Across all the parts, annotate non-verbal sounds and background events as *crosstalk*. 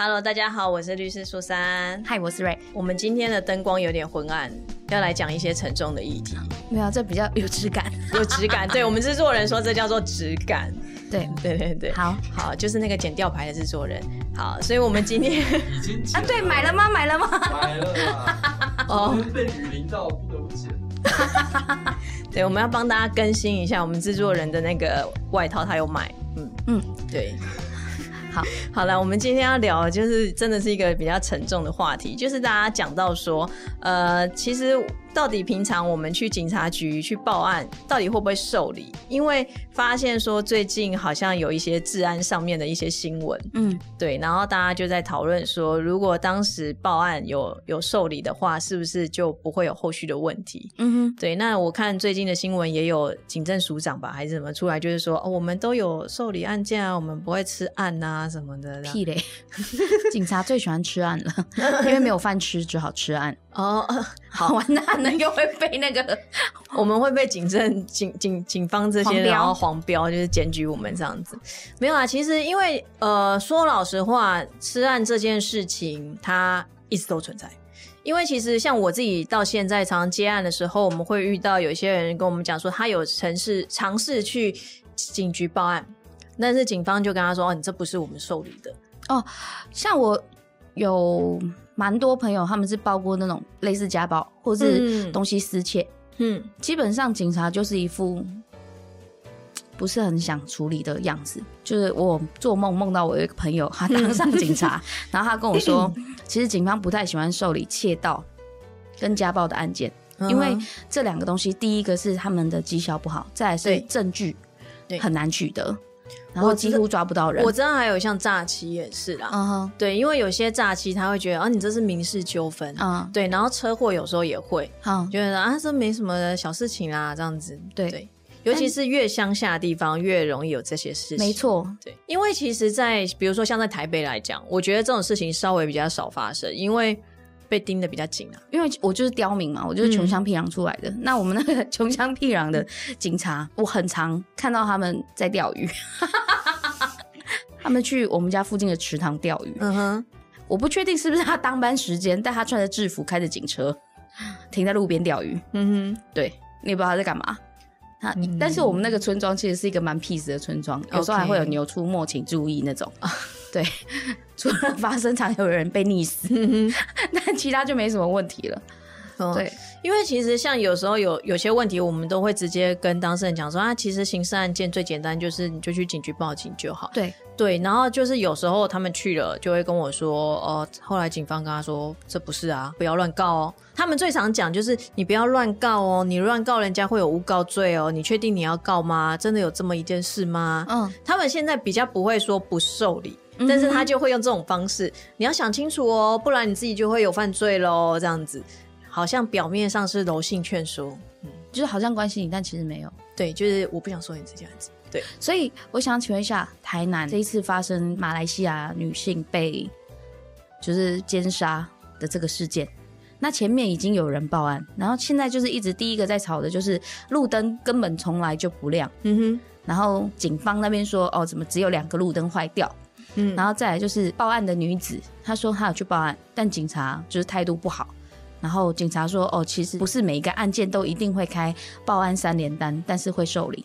Hello，大家好，我是律师苏珊。嗨，我是瑞。我们今天的灯光有点昏暗，要来讲一些沉重的议题。没有，这比较有质感，有质感。*laughs* 对我们制作人说，这叫做质感。对，对对对。好，好，就是那个剪吊牌的制作人。好，所以我们今天已经啊，对，买了吗？买了吗？买了啦。哦，被雨淋到，不得不剪。*laughs* 对，我们要帮大家更新一下我们制作人的那个外套，他有买。嗯嗯，对。好，好了，我们今天要聊，就是真的是一个比较沉重的话题，就是大家讲到说，呃，其实。到底平常我们去警察局去报案，到底会不会受理？因为发现说最近好像有一些治安上面的一些新闻，嗯，对，然后大家就在讨论说，如果当时报案有有受理的话，是不是就不会有后续的问题？嗯哼，对。那我看最近的新闻也有警政署长吧，还是什么出来，就是说哦，我们都有受理案件啊，我们不会吃案啊什么的。屁嘞！*laughs* 警察最喜欢吃案了，*laughs* 因为没有饭吃，只好吃案。哦，好完蛋了，又会被那个，*laughs* 我们会被警政、警警警方这些然后黄标，就是检举我们这样子。没有啊，其实因为呃，说老实话，吃案这件事情它一直都存在。因为其实像我自己到现在常常接案的时候，我们会遇到有些人跟我们讲说，他有城市尝试去警局报案，但是警方就跟他说：“哦，你这不是我们受理的。”哦，像我有。蛮多朋友他们是报过那种类似家暴或是东西失窃，嗯，基本上警察就是一副不是很想处理的样子。就是我做梦梦到我有一个朋友他当上警察，*laughs* 然后他跟我说，其实警方不太喜欢受理窃盗跟家暴的案件，因为这两个东西，第一个是他们的绩效不好，再来是证据很难取得。然后几乎抓不到人。我知道还有像诈欺也是啦，嗯哼，对，因为有些诈欺他会觉得啊，你这是民事纠纷，嗯，对，然后车祸有时候也会，好，觉得啊，这没什么小事情啦，这样子，对，尤其是越乡下的地方越容易有这些事情，没错，对，因为其实，在比如说像在台北来讲，我觉得这种事情稍微比较少发生，因为。被盯的比较紧啊，因为我就是刁民嘛，我就是穷乡僻壤出来的。那我们那个 *laughs* 穷乡僻壤的警察，我很常看到他们在钓鱼，*laughs* 他们去我们家附近的池塘钓鱼。嗯哼，我不确定是不是他当班时间，但他穿着制服，开着警车，停在路边钓鱼。嗯哼，对，你也不知道他在干嘛。他，但是我们那个村庄其实是一个蛮 peace 的村庄，有时候还会有牛出没，请注意那种。*laughs* 对，*laughs* 除了发生常有人被溺死，那其他就没什么问题了。对，因为其实像有时候有有些问题，我们都会直接跟当事人讲说啊，其实刑事案件最简单就是你就去警局报警就好。对对，然后就是有时候他们去了，就会跟我说哦，后来警方跟他说这不是啊，不要乱告哦。他们最常讲就是你不要乱告哦，你乱告人家会有诬告罪哦。你确定你要告吗？真的有这么一件事吗？嗯，他们现在比较不会说不受理。但是他就会用这种方式，你要想清楚哦，不然你自己就会有犯罪喽。这样子，好像表面上是柔性劝说，嗯，就是好像关心你，但其实没有。对，就是我不想说你这样子。对，所以我想请问一下，台南这一次发生马来西亚女性被就是奸杀的这个事件，那前面已经有人报案，然后现在就是一直第一个在吵的就是路灯根本从来就不亮，嗯哼，然后警方那边说哦，怎么只有两个路灯坏掉？嗯，然后再来就是报案的女子，她说她有去报案，但警察就是态度不好。然后警察说，哦，其实不是每一个案件都一定会开报案三连单，但是会受理。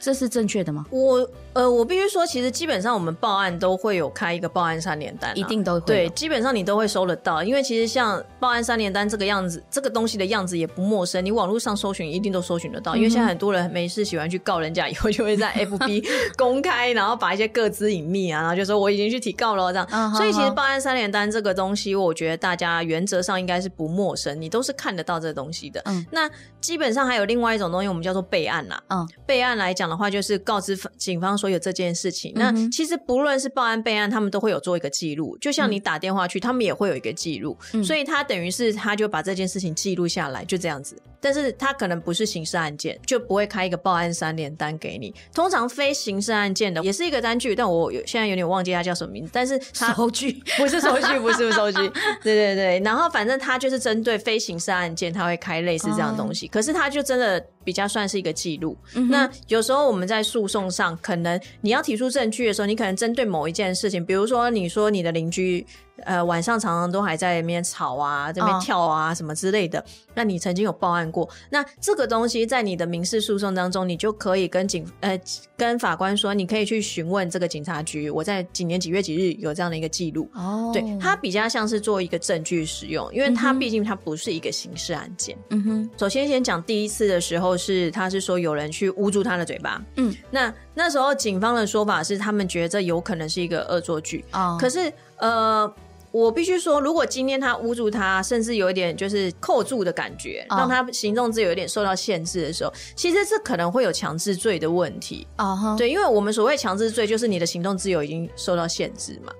这是正确的吗？我呃，我必须说，其实基本上我们报案都会有开一个报案三联单，一定都会。对，基本上你都会收得到，因为其实像报案三联单这个样子，这个东西的样子也不陌生，你网络上搜寻一定都搜寻得到。因为现在很多人没事喜欢去告人家，以后就会在 *laughs* FB 公开，然后把一些个资隐秘啊，然后就说我已经去提告了这样。所以其实报案三联单这个东西，我觉得大家原则上应该是不陌生，你都是看得到这东西的。嗯，那基本上还有另外一种东西，我们叫做备案啦。嗯，备案来讲的话，就是告知。警方说有这件事情，那其实不论是报案备案，他们都会有做一个记录。就像你打电话去，他们也会有一个记录。所以他等于是他就把这件事情记录下来，就这样子。但是他可能不是刑事案件，就不会开一个报案三连单给你。通常非刑事案件的也是一个单据，但我有现在有点忘记它叫什么名字。但是收据 *laughs* 不是收据，不是收据。*laughs* 对对对，然后反正他就是针对非刑事案件，他会开类似这样的东西。可是他就真的。比比较算是一个记录。嗯那有时候我们在诉讼上，可能你要提出证据的时候，你可能针对某一件事情，比如说你说你的邻居呃晚上常常都还在那边吵啊，这边哦跳啊、什么之类的，那你曾经有报案过，那这个东西在你的民事诉讼当中，你就可以跟警呃跟法官说，你可以去询问这个警察局，我在几年几月几日有这样的一个记录。哦，对，它比较像是做一个证据使用，因为它嗯哼毕竟它不是一个刑事案件。嗯哼，首先，先讲第一次的时候是，他是说有人去捂住他的嘴巴。嗯，那那时候警方的说法是，他们觉得这有可能是一个恶作剧。哦，可是，呃，我必须说，如果今天他捂住他，甚至有一点就是扣住的感觉，哦让他行动自由有点受到限制的时候，其实这可能会有强制罪的问题。哦，对，因为我们所谓强制罪，就是你的行动自由已经受到限制嘛。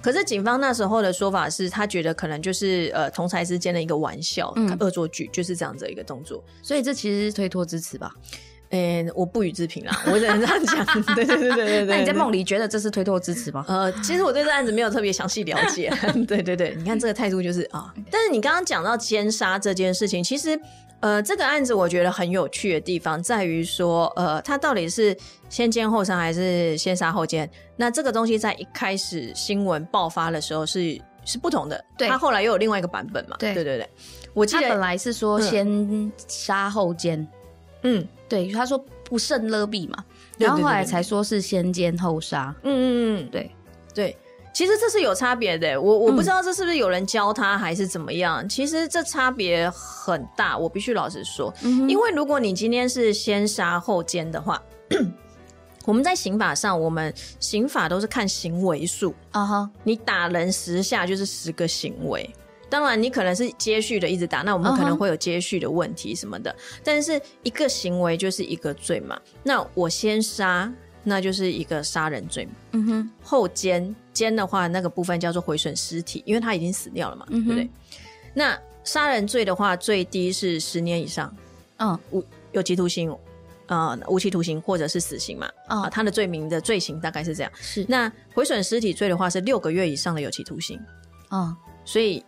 可是警方那时候的说法是，他觉得可能就是呃同才之间的一个玩笑、嗯恶作剧，就是这样子的一个动作。所以这其实是推脱之词吧？嗯，我不予置评啦，我只能这样讲。对对对对对对。*laughs* 那你在梦里觉得这是推脱支持吗？呃，其实我对这案子没有特别详细了解。*laughs* 对对对，你看这个态度就是啊。但是你刚刚讲到奸杀这件事情，其实呃，这个案子我觉得很有趣的地方在于说，呃，它到底是先奸后杀还是先杀后奸？那这个东西在一开始新闻爆发的时候是是不同的，对它后来又有另外一个版本嘛。对对对对，我记得本，来是说先杀后奸，嗯对，他说不胜勒毙嘛，然后后来才说是先奸后杀，嗯嗯嗯，对，对，其实这是有差别的。我我嗯不知道这是不是有人教他还是怎么样。其实这差别很大，我必须老实说。嗯因为如果你今天是先杀后奸的话，*clears throat* 我们在刑法上，我们刑法都是看行为数，啊哈，你打人十下就是十个行为。当然，你可能是接续的一直打，那我们可能会有接续的问题什么的。但是一个行为就是一个罪嘛。那我先杀，那就是一个杀人罪嘛。嗯哼，后奸奸的话，那个部分叫做毁损尸体，因为他已经死掉了嘛，对不对？那杀人罪的话，最低是十年以上，嗯无有期徒刑，呃，无期徒刑或者是死刑嘛。嗯啊，他的罪名的罪行大概是这样。是，那毁损尸体罪的话是六个月以上的有期徒刑，嗯所以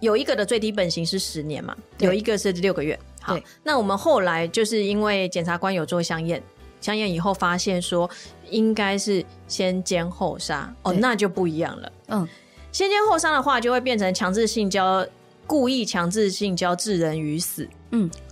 有一个的最低本刑是十年嘛，有一个是六个月。好对，那我们后来就是因为检察官有做相验，相验以后发现说应该是先奸后杀，哦，那就不一样了。嗯先奸后杀的话，就会变成强制性交、故意强制性交致人于死。嗯，或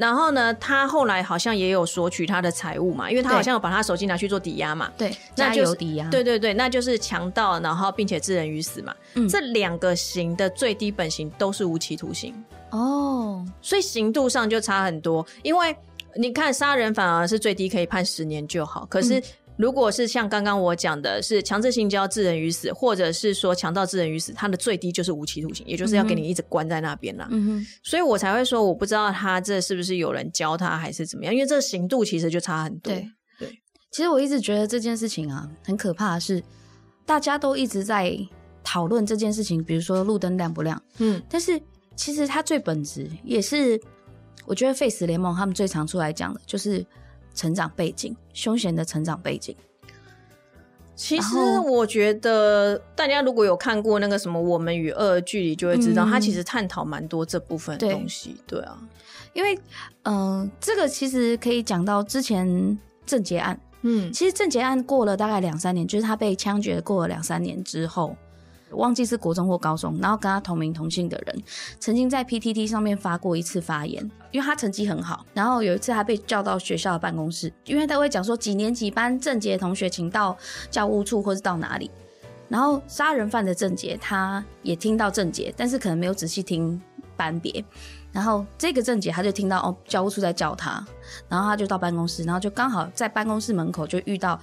然后呢，他后来好像也有索取他的财物嘛，因为他好像有把他手机拿去做抵押嘛。对，那就是油抵押，对对对，那就是强盗，然后并且致人于死嘛。嗯这两个刑的最低本刑都是无期徒刑，哦，所以刑度上就差很多。因为你看杀人反而是最低可以判十年就好，可嗯是如果是像刚刚我讲的是强制性交致人于死，或者是说强盗致人于死，它的最低就是无期徒刑，也就是要给你一直关在那边啦。嗯哼，所以我才会说，我不知道他这是不是有人教他还是怎么样，因为这个刑度其实就差很多。对对。其实我一直觉得这件事情啊，很可怕的是，大家都一直在讨论这件事情，比如说路灯亮不亮，嗯但是其实它最本质也是，我觉得 Face 联盟他们最常出来讲的就是成长背景，凶险的成长背景。其实我觉得大家如果有看过那个什么《我们与恶的距离》，就会知道，嗯他其实探讨蛮多这部分的东西。对啊，因为，嗯、这个其实可以讲到之前郑捷案。嗯其实郑捷案过了大概两三年，就是他被枪决过了两三年之后，忘记是国中或高中，然后跟他同名同姓的人，曾经在 PTT 上面发过一次发言，因为他成绩很好，然后有一次他被叫到学校的办公室，因为他会讲说几年级班郑杰同学请到教务处或是到哪里，然后杀人犯的郑杰他也听到郑杰，但是可能没有仔细听班别。然后这个郑姐他就听到哦，教务处在叫他，然后他就到办公室，然后就刚好在办公室门口就遇到，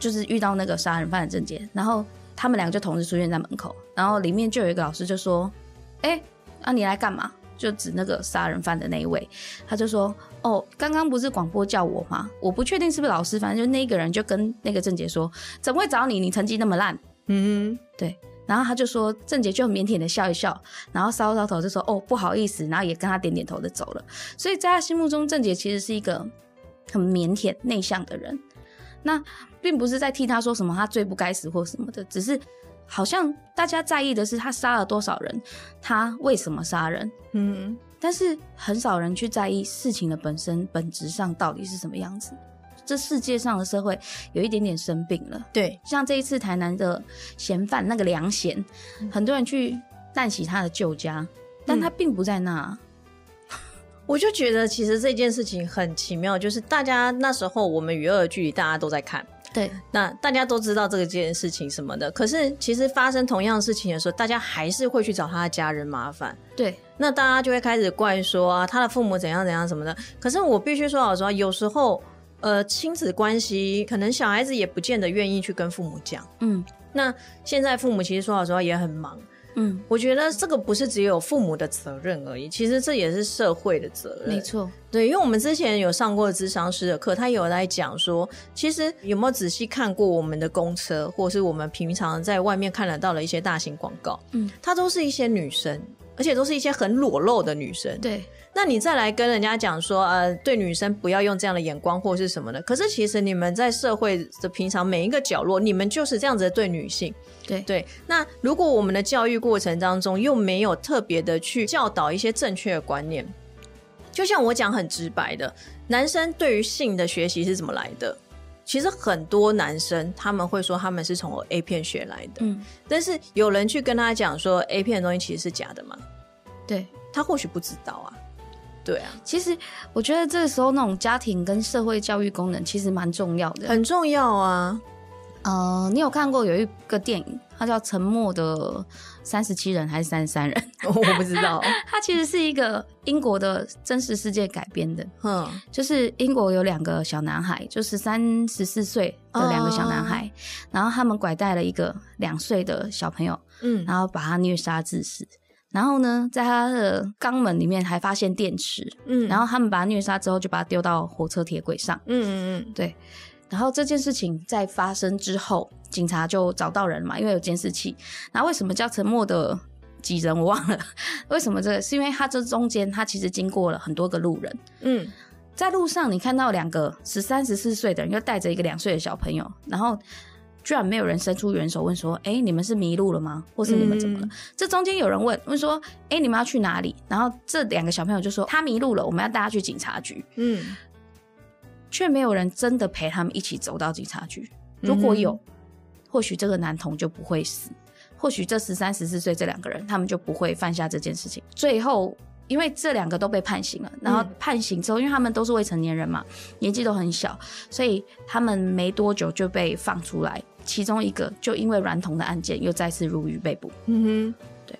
就是遇到那个杀人犯的郑姐，然后他们两个就同时出现在门口，然后里面就有一个老师就说：“哎，啊你来干嘛？”就指那个杀人犯的那一位，他就说：“哦，刚刚不是广播叫我吗？我不确定是不是老师，反正就那个人就跟那个郑杰说，怎么会找你？你成绩那么烂。”嗯对，然后他就说，郑杰就很腼腆的笑一笑，然后搔搔头就说：“哦，不好意思。”然后也跟他点点头的走了。所以在他心目中，郑杰其实是一个很腼腆、内向的人。那并不是在替他说什么他罪不该死或什么的，只是好像大家在意的是他杀了多少人，他为什么杀人。嗯但是很少人去在意事情的本身本质上到底是什么样子。这世界上的社会有一点点生病了，对，像这一次台南的嫌犯那个梁贤，很多人去淡洗他的旧家，但他并不在那。我就觉得其实这件事情很奇妙，就是大家那时候我们与恶的距离，大家都在看，对，那大家都知道这个件事情什么的，可是其实发生同样的事情的时候，大家还是会去找他的家人麻烦。对，那大家就会开始怪说啊，他的父母怎样怎样什么的。可是我必须说老实话，有时候呃，亲子关系可能小孩子也不见得愿意去跟父母讲。嗯那现在父母其实说老实话也很忙，嗯，我觉得这个不是只有父母的责任而已，其实这也是社会的责任。没错，对，因为我们之前有上过智商师的课，他有在讲说，其实有没有仔细看过我们的公车，或是我们平常在外面看得到的一些大型广告，嗯，它都是一些女生，而且都是一些很裸露的女生。对，那你再来跟人家讲说，呃，对女生不要用这样的眼光或是什么的，可是其实你们在社会的平常每一个角落，你们就是这样子的对女性。对对，那如果我们的教育过程当中又没有特别的去教导一些正确的观念，就像我讲很直白的，男生对于性的学习是怎么来的？其实很多男生他们会说他们是从 A 片学来的，嗯，但是有人去跟他讲说 A 片的东西其实是假的吗，对。他或许不知道啊，对啊，其实我觉得这个时候那种家庭跟社会教育功能其实蛮重要的。很重要啊，呃，你有看过有一个电影，它叫《沉默的三十七人》还是三十三人？*laughs* 我不知道，*laughs* 它其实是一个英国的真实世界改编的，嗯就是英国有两个小男孩，就是三十四岁的两个小男孩，然后他们拐带了一个两岁的小朋友，嗯。然后把他虐杀致死。然后呢，在他的肛门里面还发现电池，嗯然后他们把他虐杀之后，就把他丢到火车铁轨上。嗯嗯嗯对，然后这件事情在发生之后，警察就找到人嘛，因为有监视器。然后为什么叫沉默的几人我忘了？为什么这个？是因为他这中间他其实经过了很多个路人，嗯在路上你看到两个十三十四岁的人，又带着一个两岁的小朋友，然后。居然没有人伸出援手问说：“哎，你们是迷路了吗？或是你们怎么了？”嗯这中间有人问问说：“哎，你们要去哪里？”然后这两个小朋友就说：“他迷路了，我们要带他去警察局。”嗯却没有人真的陪他们一起走到警察局。如果有，或许这个男童就不会死，或许这十三、十四岁这两个人，他们就不会犯下这件事情。最后，因为这两个都被判刑了，然后判刑之后，因为他们都是未成年人嘛，年纪都很小，所以他们没多久就被放出来。其中一个就因为娈童的案件又再次入狱被捕。嗯哼，对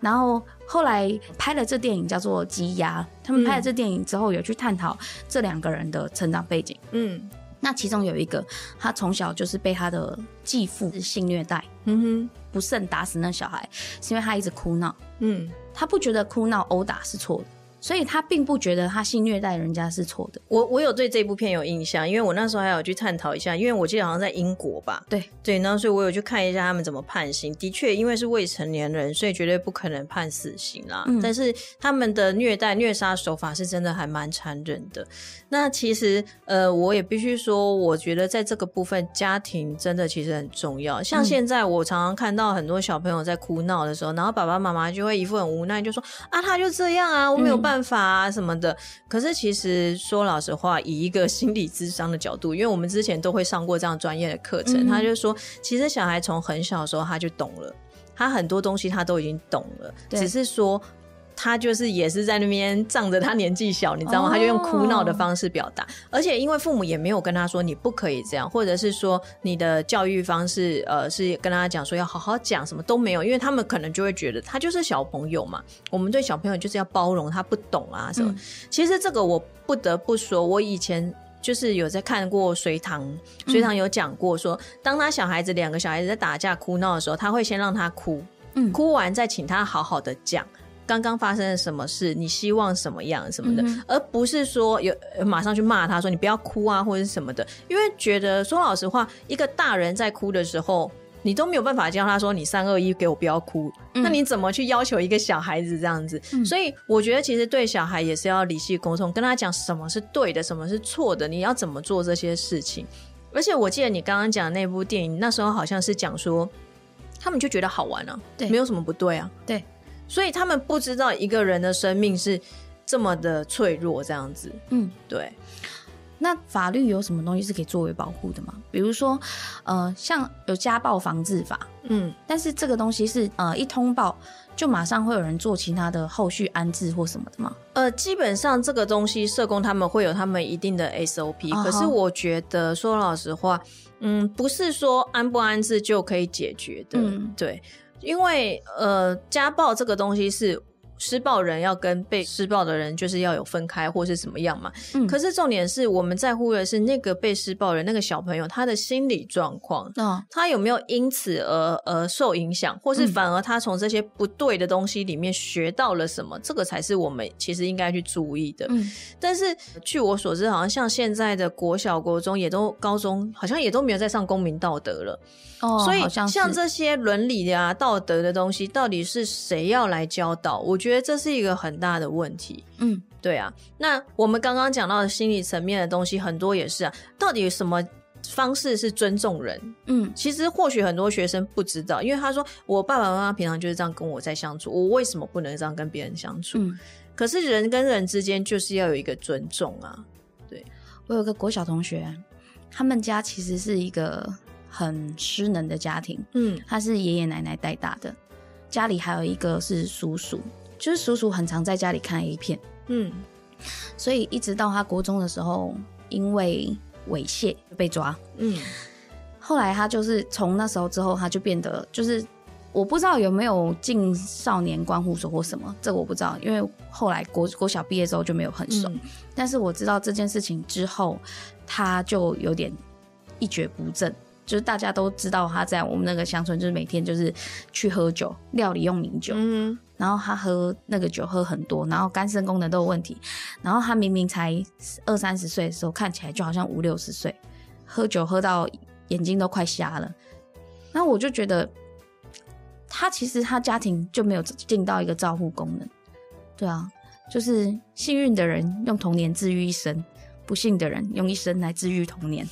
然后后来拍了这电影叫做《鸡鸭》，他们拍了这电影之后，有去探讨这两个人的成长背景。嗯。那其中有一个，他从小就是被他的继父性虐待，嗯哼。不慎打死那小孩，是因为他一直哭闹，嗯，他不觉得哭闹殴打是错的，所以他并不觉得他性虐待人家是错的。我我有对这部片有印象，因为我那时候还有去探讨一下，因为我记得好像在英国吧，对对，然后所以我有去看一下他们怎么判刑。的确，因为是未成年人，所以绝对不可能判死刑啦。嗯但是他们的虐待、虐杀手法是真的还蛮残忍的。那其实，呃，我也必须说，我觉得在这个部分，家庭真的其实很重要。像嗯现在我常常看到很多小朋友在哭闹的时候，然后爸爸妈妈就会一副很无奈，就说啊，他就这样啊，我没有嗯办法啊什么的。可是其实说老实话，以一个心理智商的角度，因为我们之前都会上过这样专业的课程，嗯他就说，其实小孩从很小的时候他就懂了，他很多东西他都已经懂了，只是说。他就是也是在那边仗着他年纪小，你知道吗？哦他就用哭闹的方式表达，而且因为父母也没有跟他说你不可以这样，或者是说你的教育方式呃是跟他讲说要好好讲，什么都没有，因为他们可能就会觉得他就是小朋友嘛，我们对小朋友就是要包容他不懂啊什么。嗯其实这个我不得不说，我以前。就是有在看过隋唐，隋唐有讲过说，当他小孩子两个小孩子在打架哭闹的时候，他会先让他哭，嗯哭完再请他好好的讲刚刚发生了什么事，你希望什么样什么的，嗯而不是说有呃马上去骂他说你不要哭啊或者是什么的，因为觉得说老实话，一个大人在哭的时候。你都没有办法教他说你三二一给我不要哭，嗯那你怎么去要求一个小孩子这样子？嗯所以我觉得其实对小孩也是要理性沟通，跟他讲什么是对的，什么是错的，你要怎么做这些事情。而且我记得你刚刚讲的那部电影，那时候好像是讲说，他们就觉得好玩啊，对没有什么不对啊，对，所以他们不知道一个人的生命是这么的脆弱，这样子。嗯，对，那法律有什么东西是可以作为保护的吗？比如说，呃，像有家暴防治法，嗯，但是这个东西是呃一通报就马上会有人做其他的后续安置或什么的吗？呃，基本上这个东西社工他们会有他们一定的 SOP，、可是我觉得说老实话，嗯，不是说安不安置就可以解决的，嗯。对，因为呃，家暴这个东西是。施暴人要跟被施暴的人就是要有分开或是怎么样嘛？嗯可是重点是我们在乎的是那个被施暴人那个小朋友他的心理状况，哦，他有没有因此而而受影响，或是嗯反而他从这些不对的东西里面学到了什么？这个才是我们其实应该去注意的。嗯但是据我所知，好像像现在的国小、国中也都高中，好像也都没有在上公民道德了。哦，所以像这些伦理啊、道德的东西，到底是谁要来教导？我觉得这是一个很大的问题。嗯对啊，那我们刚刚讲到的心理层面的东西，很多也是啊。到底什么方式是尊重人？嗯其实或许很多学生不知道，因为他说我爸爸妈妈平常就是这样跟我在相处，我为什么不能这样跟别人相处？嗯，可是人跟人之间就是要有一个尊重啊。对我有个国小同学，他们家其实是一个很失能的家庭，嗯他是爷爷奶奶带大的，家里还有一个是叔叔，就是叔叔很常在家里看 A 片，嗯所以一直到他国中的时候，因为猥亵被抓。嗯后来他就是从那时候之后，他就变得就是我不知道有没有进少年关护所或什么，这个我不知道，因为后来国国小毕业之后就没有很熟。嗯但是我知道这件事情之后，他就有点一蹶不振。就是大家都知道他在我们那个乡村，就是每天就是去喝酒，料理用米酒，嗯然后他喝那个酒喝很多，然后肝肾功能都有问题，然后他明明才二三十岁的时候，看起来就好像五六十岁，喝酒喝到眼睛都快瞎了。那我就觉得，他其实他家庭就没有尽到一个照护功能，对啊，就是幸运的人用童年治愈一生，不幸的人用一生来治愈童年。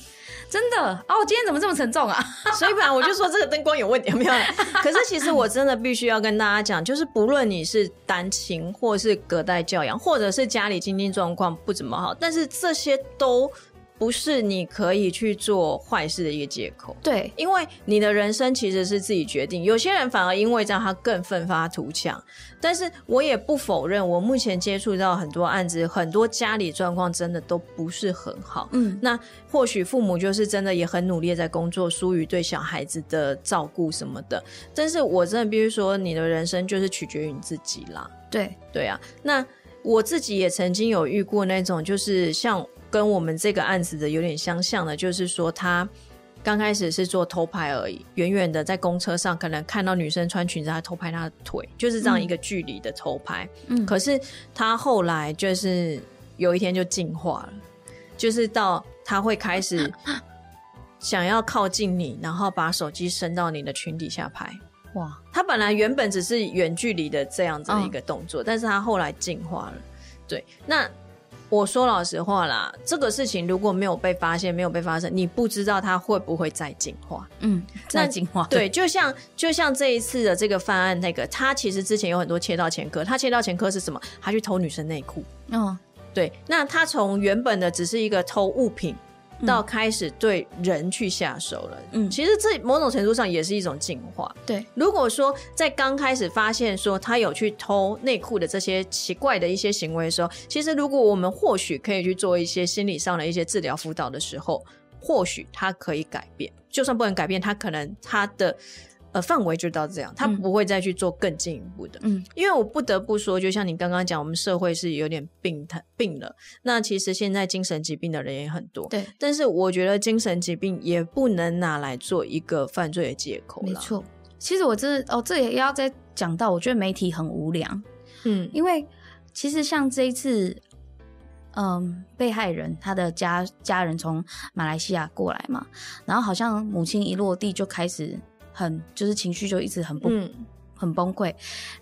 真的哦，今天怎么这么沉重啊？*laughs* 所以不然我就说这个灯光有问题，有没有？*laughs* 可是其实我真的必须要跟大家讲，就是不论你是单亲，或是隔代教养，或者是家里经济状况不怎么好，但是这些都不是你可以去做坏事的一个借口。对，因为你的人生其实是自己决定，有些人反而因为这样他更奋发图强。但是我也不否认，我目前接触到很多案子，很多家里状况真的都不是很好。嗯，那或许父母就是真的也很努力在工作，疏于对小孩子的照顾什么的。但是我真的必须说，你的人生就是取决于你自己啦。对，对啊，那我自己也曾经有遇过那种，就是像跟我们这个案子的有点相像的，就是说他刚开始是做偷拍而已，远远的在公车上可能看到女生穿裙子，他偷拍她的腿，就是这样一个距离的偷拍。嗯，可是他后来就是有一天就进化了，就是到他会开始 *laughs* 想要靠近你，然后把手机伸到你的裙底下拍。哇，他本来原本只是远距离的这样子的一个动作，但是他后来进化了。对，那我说老实话啦，这个事情如果没有被发现，没有被发生，你不知道它会不会再进化。嗯，再进化，对，就像就像这一次的这个犯案，那个他其实之前有很多切到前科，他切到前科是什么？他去偷女生内裤。嗯，对，那他从原本的只是一个偷物品，到开始对人去下手了。嗯其实这某种程度上也是一种进化。对，如果说在刚开始发现说他有去偷内裤的这些奇怪的一些行为的时候，其实如果我们或许可以去做一些心理上的一些治疗辅导的时候，或许他可以改变。就算不能改变，他可能他的呃范围就到这样，他嗯不会再去做更进一步的。嗯，因为我不得不说，就像你刚刚讲，我们社会是有点病态病了。那其实现在精神疾病的人也很多，对，但是我觉得精神疾病也不能拿来做一个犯罪的借口啦。没，错。其实我这哦，这也要再讲到，我觉得媒体很无良，嗯因为其实像这一次，嗯，被害人他的家家人从马来西亚过来嘛，然后好像母亲一落地就开始很就是情绪就一直很不、嗯很崩溃，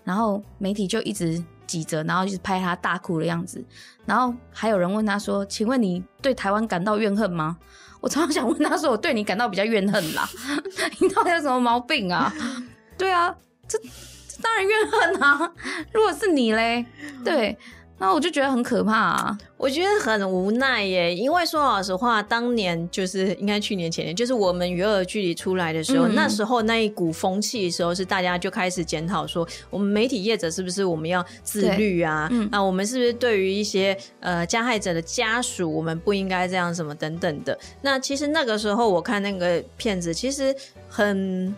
然后媒体就一直挤着，然后就是拍他大哭的样子，然后还有人问他说：“请问你对台湾感到怨恨吗？”我 *laughs* 常常想问他说：“我对你感到比较怨恨啦，*laughs* 你到底有什么毛病啊？” *laughs* 对啊，这这当然怨恨啊！如果是你嘞，对，那我就觉得很可怕啊。我觉得很无奈耶，因为说老实话，当年就是应该去年前年，就是我们娱乐距离出来的时候，嗯那时候那一股风气的时候，是大家就开始检讨说，我们媒体业者是不是我们要自律啊？嗯那我们是不是对于一些呃加害者的家属，我们不应该这样什么等等的？那其实那个时候我看那个片子，其实很。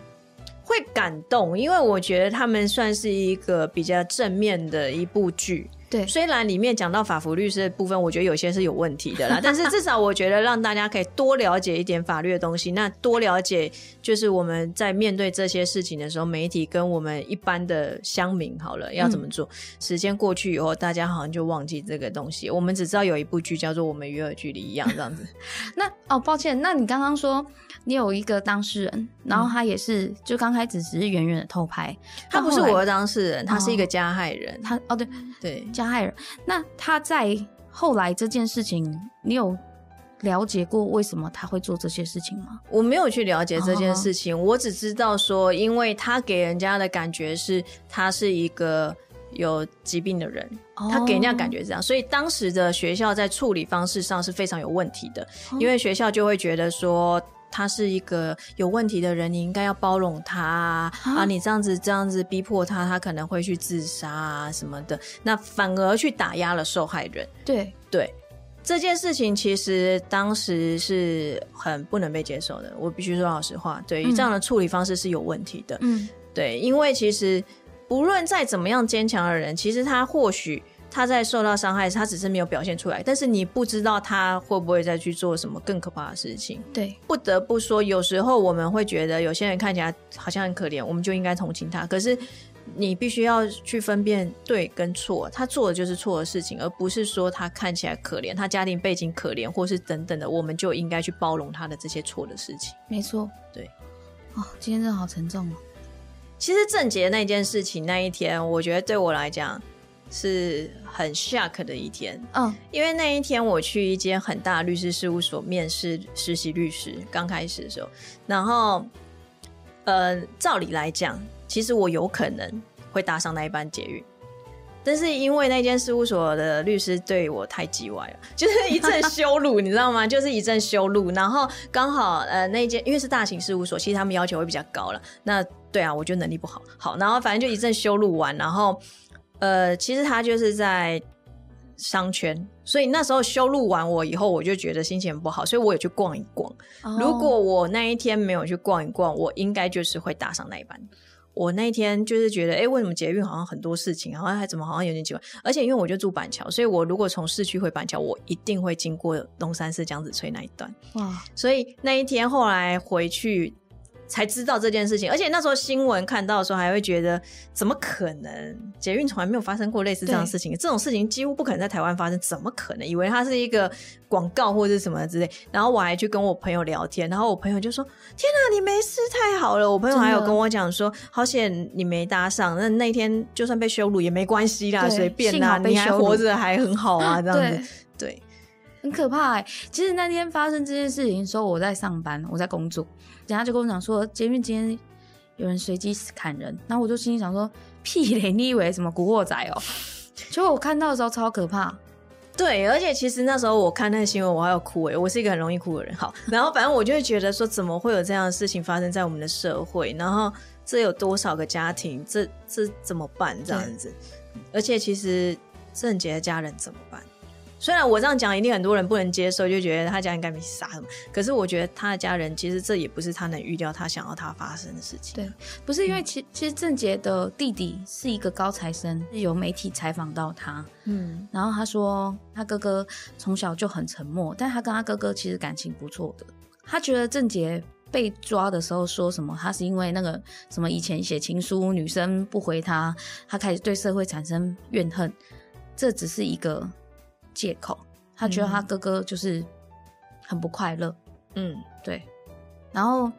会感动，因为我觉得他们算是一个比较正面的一部剧。对虽然里面讲到法服律师的部分，我觉得有些是有问题的啦，*laughs* 但是至少我觉得让大家可以多了解一点法律的东西，那多了解就是我们在面对这些事情的时候，媒体跟我们一般的乡民好了要怎么做。时间过去以后，大家好像就忘记这个东西，我们只知道有一部剧叫做《我们与尔距离》一样这样子。*laughs* 那哦，抱歉，那你刚刚说你有一个当事人，然后他也是就刚开始只是远远的偷拍，他不是我的当事人，他是一个加害人。他哦对对，加害人。那他在后来这件事情，你有了解过为什么他会做这些事情吗？我没有去了解这件事情，我只知道说，因为他给人家的感觉是他是一个有疾病的人，他给人家感觉是这样，所以当时的学校在处理方式上是非常有问题的，因为学校就会觉得说。他是一个有问题的人，你应该要包容他啊！啊你这样子这样子逼迫他，他可能会去自杀啊什么的，那反而去打压了受害人。对，对这件事情，其实当时是很不能被接受的。我必须说老实话，对于嗯这样的处理方式是有问题的。嗯，对，因为其实不论再怎么样坚强的人，其实他或许他在受到伤害，他只是没有表现出来，但是你不知道他会不会再去做什么更可怕的事情。对，不得不说，有时候我们会觉得有些人看起来好像很可怜，我们就应该同情他。可是你必须要去分辨对跟错，他做的就是错的事情，而不是说他看起来可怜，他家庭背景可怜，或是等等的，我们就应该去包容他的这些错的事情。没错，对。哦，今天真的好沉重哦。其实郑杰那件事情那一天，我觉得对我来讲是很 shock 的一天。嗯，因为那一天我去一间很大的律师事务所面试实习律师，刚开始的时候，然后呃，照理来讲，其实我有可能会搭上那一班捷运，但是因为那间事务所的律师对我太叽歪了，就是一阵羞辱，你知道吗？就是一阵羞辱。然后刚好呃那一间因为是大型事务所，其实他们要求会比较高了。那对啊，我觉得能力不好，好，然后反正就一阵羞辱完，然后呃，其实他就是在商圈，所以那时候修路完我以后，我就觉得心情不好，所以我也去逛一逛。哦如果我那一天没有去逛一逛，我应该就是会搭上那一班。我那一天就是觉得，哎、为什么捷运好像很多事情，好像还怎么好像有点奇怪？而且因为我就住板桥，所以我如果从市区回板桥，我一定会经过龙山寺江子翠那一段。哇，所以那一天后来回去才知道这件事情，而且那时候新闻看到的时候，还会觉得怎么可能？捷运从来没有发生过类似这样的事情，这种事情几乎不可能在台湾发生，怎么可能？以为它是一个广告或者是什么之类。然后我还去跟我朋友聊天，然后我朋友就说：“天哪，你没事，太好了！”我朋友还有跟我讲说：“好险你没搭上，那那天就算被羞辱也没关系啦，随便啦，你还活着还很好啊，这样对子。”对，很可怕哎、其实那天发生这件事情的时候，我在上班，我在工作，人家就跟我讲说，捷运今天有人随机砍人，然后我就心里想说，屁嘞，你以为什么古惑仔哦？*laughs* 结果我看到的时候超可怕，对，而且其实那时候我看那个新闻，我还要哭诶，我是一个很容易哭的人。好，然后反正我就会觉得说，怎么会有这样的事情发生在我们的社会？然后这有多少个家庭？这这怎么办？这样子，而且其实郑杰的家人怎么办？虽然我这样讲，一定很多人不能接受，就觉得他家人该没杀什么。可是我觉得他的家人，其实这也不是他能预料他想要他发生的事情。对不是因为其其实郑杰的弟弟是一个高材生，有媒体采访到他，嗯然后他说他哥哥从小就很沉默，但他跟他哥哥其实感情不错的。他觉得郑杰被抓的时候说什么，他是因为那个什么以前写情书女生不回他，他开始对社会产生怨恨，这只是一个借口。他觉得他哥哥就是很不快乐，嗯，对，然后。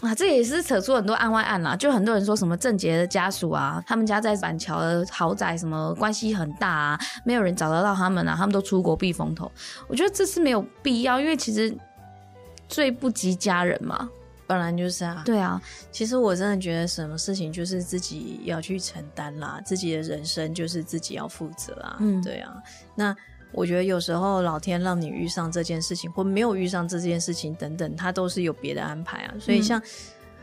啊，这也是扯出很多案外案啦，就很多人说什么郑杰的家属啊，他们家在板桥的豪宅，什么关系很大啊，没有人找得到他们啊，他们都出国避风头。我觉得这是没有必要，因为其实最不及家人嘛。本来就是啊。对啊，其实我真的觉得什么事情就是自己要去承担啦，自己的人生就是自己要负责啊。嗯对啊。那我觉得有时候老天让你遇上这件事情，或没有遇上这件事情等等，他都是有别的安排啊。所以嗯像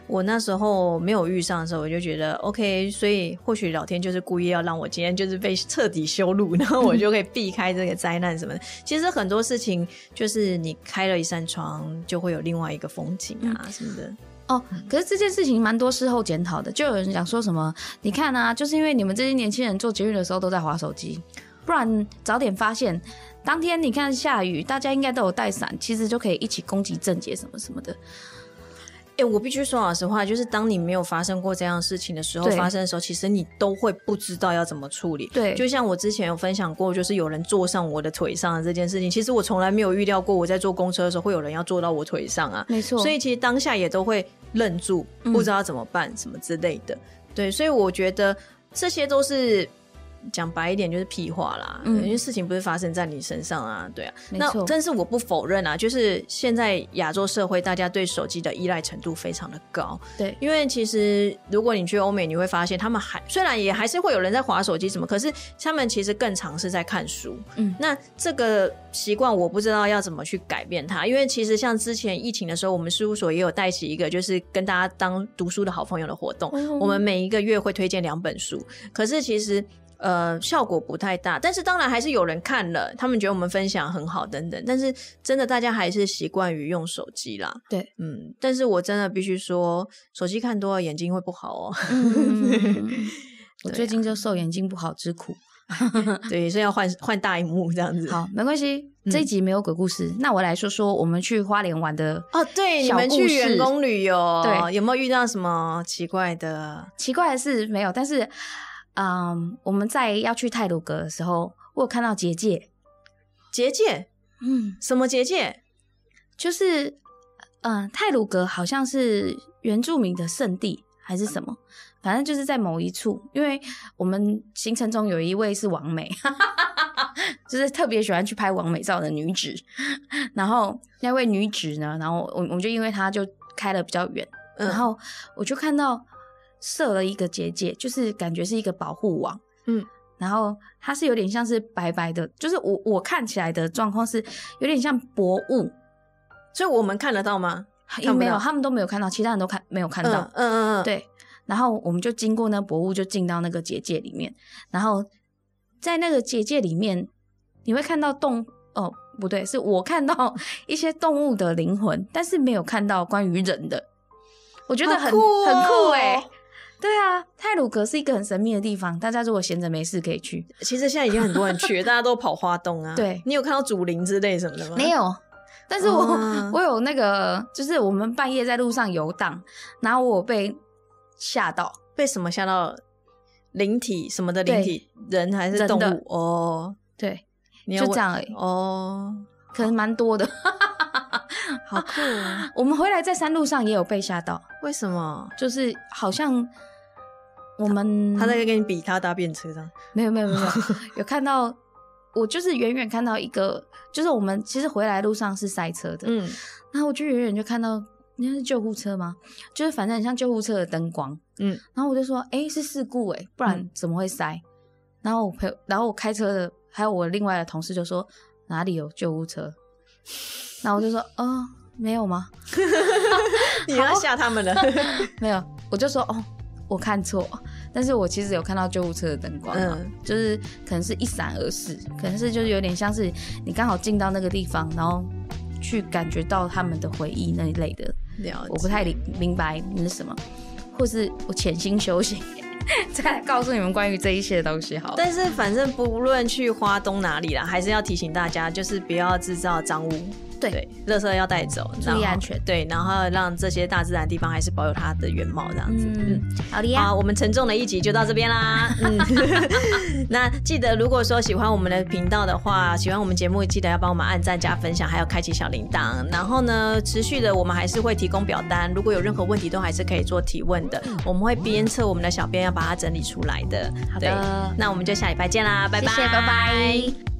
我那时候没有遇上的时候，我就觉得 OK，所以或许老天就是故意要让我今天就是被彻底修路，然后我就可以避开这个灾难什么的。其实很多事情就是你开了一扇窗，就会有另外一个风景啊什么的。哦，可是这件事情蛮多事后检讨的，就有人讲说什么，你看啊，就是因为你们这些年轻人做捷运的时候都在划手机，不然早点发现，当天你看下雨，大家应该都有带伞，其实就可以一起攻击症结什么什么的。哎、我必须说老实话，就是当你没有发生过这样的事情的时候，发生的时候，其实你都会不知道要怎么处理。对就像我之前有分享过，就是有人坐上我的腿上的这件事情，其实我从来没有预料过，我在坐公车的时候会有人要坐到我腿上啊。没错，所以其实当下也都会愣住，嗯不知道怎么办，什么之类的。对，所以我觉得这些都是讲白一点就是屁话啦，嗯因为事情不是发生在你身上啊，对啊。那但是我不否认啊，就是现在亚洲社会大家对手机的依赖程度非常的高，对，因为其实如果你去欧美，你会发现他们还虽然也还是会有人在划手机什么，可是他们其实更常是在看书。嗯那这个习惯我不知道要怎么去改变它，因为其实像之前疫情的时候，我们事务所也有带起一个就是跟大家当读书的好朋友的活动，嗯我们每一个月会推荐两本书，可是其实。呃，效果不太大，但是当然还是有人看了，他们觉得我们分享很好等等，但是真的大家还是习惯于用手机啦。对，嗯，但是我真的必须说，手机看多了眼睛会不好哦。嗯，*laughs* 我最近就受眼睛不好之苦。*laughs* 对，所以要换换大荧幕这样子。*laughs* 好，没关系，这一集没有鬼故事，那我来说说我们去花莲玩的哦，对，你们去员工旅游，对有没有遇到什么奇怪的？奇怪的事没有，但是，嗯，我们在要去泰鲁阁的时候，我有看到结界，结界？嗯，什么结界？就是，嗯，泰鲁阁好像是原住民的圣地还是什么，反正就是在某一处，因为我们行程中有一位是王美，*laughs* 就是特别喜欢去拍王美照的女子，然后那位女子呢，然后我我们就因为她就开了比较远，嗯然后我就看到设了一个结界，就是感觉是一个保护网，嗯，然后它是有点像是白白的，就是我我看起来的状况是有点像薄雾，所以我们看得到吗？也没有，他们都没有看到，其他人都看没有看到，嗯嗯嗯。嗯，，对，然后我们就经过那薄雾，就进到那个结界里面，然后在那个结界里面，你会看到动哦，不对，是我看到一些动物的灵魂，但是没有看到关于人的，我觉得很酷哦很酷哎、对啊，泰鲁格是一个很神秘的地方，大家如果闲着没事可以去。其实现在已经很多人去，*laughs* 大家都跑花东啊。对你有看到祖灵之类什么的吗？没。有，但是我、哦 *laughs* 我有那个，就是我们半夜在路上游荡，然后我被吓到，被什么吓到？灵体什么的灵体，人还是动物？哦，对，你要这样而已，哦，可能蛮多的。好酷啊！*laughs* 我们回来在山路上也有被吓到，为什么？就是好像我们他在跟你比他搭便车上？没有没有没有有 *laughs* 有看到，我就是远远看到一个，就是我们其实回来路上是塞车的，嗯然后我就远远就看到那是救护车吗？就是反正很像救护车的灯光，嗯，然后我就说，哎、是事故哎、不然嗯怎么会塞？然后我朋友，然后我开车的还有我另外的同事就说哪里有救护车？然后我就说，哦，没有吗？*laughs* 你要吓他们了。*laughs* 没有，我就说哦，我看错，但是我其实有看到救护车的灯光、啊，嗯就是可能是一闪而逝，可能是就是有点像是你刚好进到那个地方，然后去感觉到他们的回忆那一类的，了解我不太理明白那是什么，或是我潜心修行，*laughs* 再告诉你们关于这一些的东西好了。但是反正不论去花东哪里啦，还是要提醒大家，就是不要制造脏污。对对，垃圾要带走，注意安全对，然后让这些大自然地方还是保有它的原貌，这样子。嗯嗯，好的呀好，，我们沉重的一集就到这边啦。嗯，*laughs* 那记得如果说喜欢我们的频道的话，喜欢我们节目，记得要帮我们按赞、加分享，还有开启小铃铛。然后呢，持续的我们还是会提供表单，如果有任何问题都还是可以做提问的。我们会鞭策我们的小编要把它整理出来的。好的，那我们就下礼拜见啦，拜拜，谢谢，拜拜。